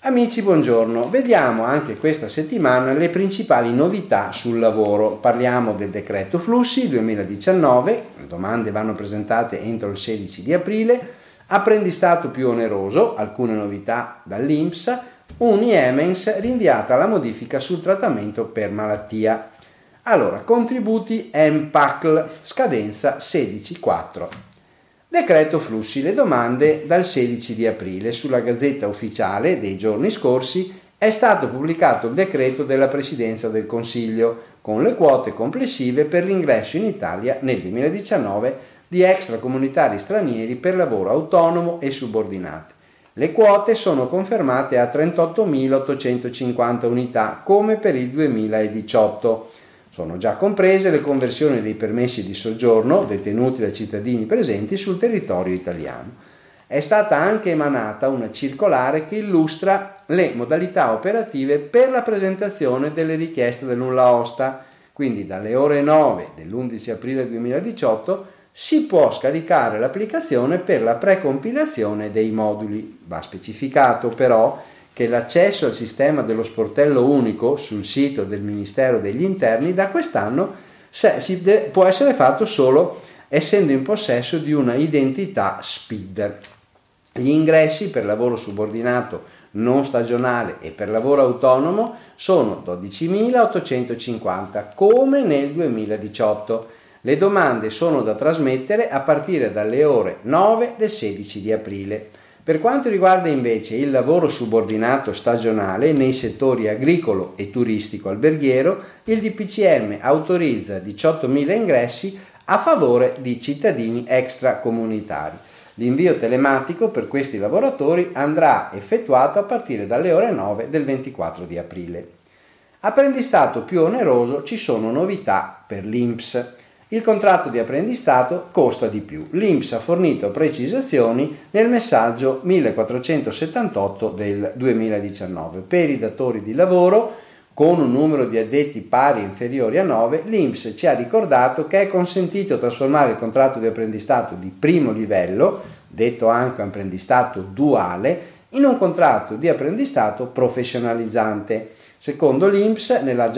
Amici, buongiorno. Vediamo anche questa settimana le principali novità sul lavoro. Parliamo del decreto flussi 2019, le domande vanno presentate entro il 16 di aprile, apprendistato più oneroso, alcune novità dall'INPS, Uni-Emens rinviata alla modifica sul trattamento per malattia. Allora, contributi MPACL, scadenza 16-4. Decreto flussi. Le domande dal 16 di aprile sulla Gazzetta Ufficiale dei giorni scorsi è stato pubblicato il decreto della Presidenza del Consiglio con le quote complessive per l'ingresso in Italia nel 2019 di extracomunitari stranieri per lavoro autonomo e subordinati. Le quote sono confermate a 38.850 unità come per il 2018 sono già comprese le conversioni dei permessi di soggiorno detenuti da cittadini presenti sul territorio italiano. È stata anche emanata una circolare che illustra le modalità operative per la presentazione delle richieste del nulla osta, quindi dalle ore 9 dell'11 aprile 2018 si può scaricare l'applicazione per la precompilazione dei moduli. Va specificato però che l'accesso al sistema dello sportello unico sul sito del Ministero degli Interni da quest'anno può essere fatto solo essendo in possesso di una identità SPID. Gli ingressi per lavoro subordinato non stagionale e per lavoro autonomo sono 12.850 come nel 2018. Le domande sono da trasmettere a partire dalle ore 9 del 16 di aprile. Per quanto riguarda invece il lavoro subordinato stagionale nei settori agricolo e turistico alberghiero, il DPCM autorizza 18.000 ingressi a favore di cittadini extracomunitari. L'invio telematico per questi lavoratori andrà effettuato a partire dalle ore 9 del 24 di aprile. Apprendistato più oneroso ci sono novità per l'INPS. Il contratto di apprendistato costa di più. L'INPS ha fornito precisazioni nel messaggio 1478 del 2019. Per i datori di lavoro con un numero di addetti pari o inferiori a 9, l'INPS ci ha ricordato che è consentito trasformare il contratto di apprendistato di primo livello, detto anche apprendistato duale, in un contratto di apprendistato professionalizzante. Secondo l'INPS, nella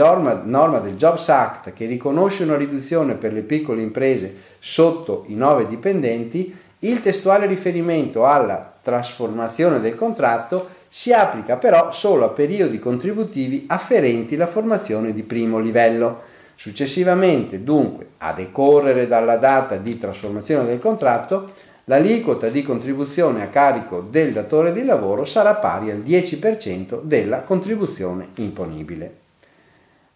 norma del Jobs Act che riconosce una riduzione per le piccole imprese sotto i 9 dipendenti, il testuale riferimento alla trasformazione del contratto si applica però solo a periodi contributivi afferenti la formazione di primo livello. Successivamente, dunque, a decorrere dalla data di trasformazione del contratto, l'aliquota di contribuzione a carico del datore di lavoro sarà pari al 10% della contribuzione imponibile.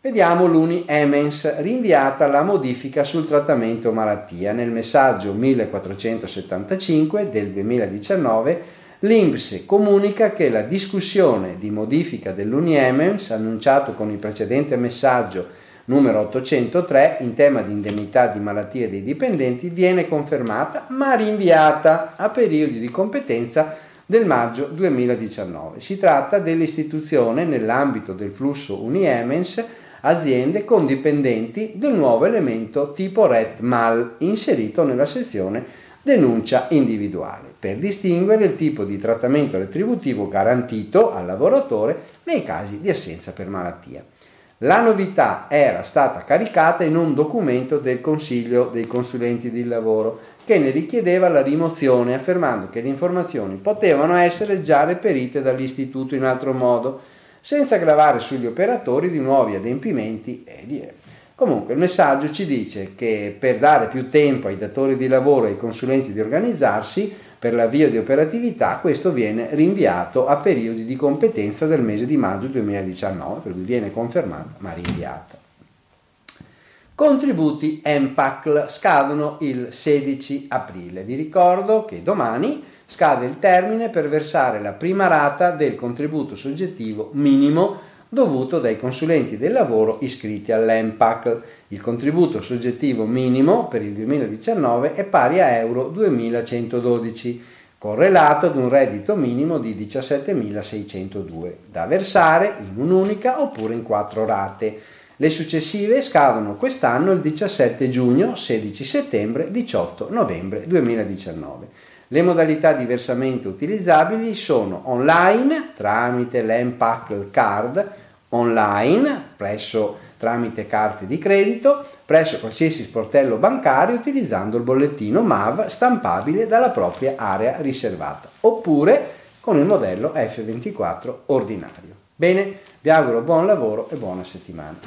Vediamo l'Uni Emens rinviata la modifica sul trattamento malattia. Nel messaggio 1475 del 2019 l'INPS comunica che la discussione di modifica dell'Uni Emens, annunciato con il precedente messaggio numero 803 in tema di indennità di malattie dei dipendenti viene confermata ma rinviata a periodi di competenza del maggio 2019. Si tratta dell'istituzione nell'ambito del flusso Uniemens aziende con dipendenti del nuovo elemento tipo RET-MAL inserito nella sezione denuncia individuale per distinguere il tipo di trattamento retributivo garantito al lavoratore nei casi di assenza per malattia. La novità era stata caricata in un documento del Consiglio dei consulenti di lavoro che ne richiedeva la rimozione affermando che le informazioni potevano essere già reperite dall'istituto in altro modo, senza gravare sugli operatori di nuovi adempimenti e di Comunque il messaggio ci dice che per dare più tempo ai datori di lavoro e ai consulenti di organizzarsi, per l'avvio di operatività questo viene rinviato a periodi di competenza del mese di maggio 2019, per cui viene confermata ma rinviata. Contributi MPACL scadono il 16 aprile. Vi ricordo che domani scade il termine per versare la prima rata del contributo soggettivo minimo dovuto dai consulenti del lavoro iscritti all'EMPAC. Il contributo soggettivo minimo per il 2019 è pari a euro 2112, correlato ad un reddito minimo di 17.602, da versare in un'unica oppure in quattro rate. Le successive scadono quest'anno il 17 giugno, 16 settembre, 18 novembre 2019. Le modalità di versamento utilizzabili sono online tramite l'Empacle Card, online presso tramite carte di credito, presso qualsiasi sportello bancario utilizzando il bollettino MAV stampabile dalla propria area riservata, oppure con il modello F24 ordinario. Bene, vi auguro buon lavoro e buona settimana.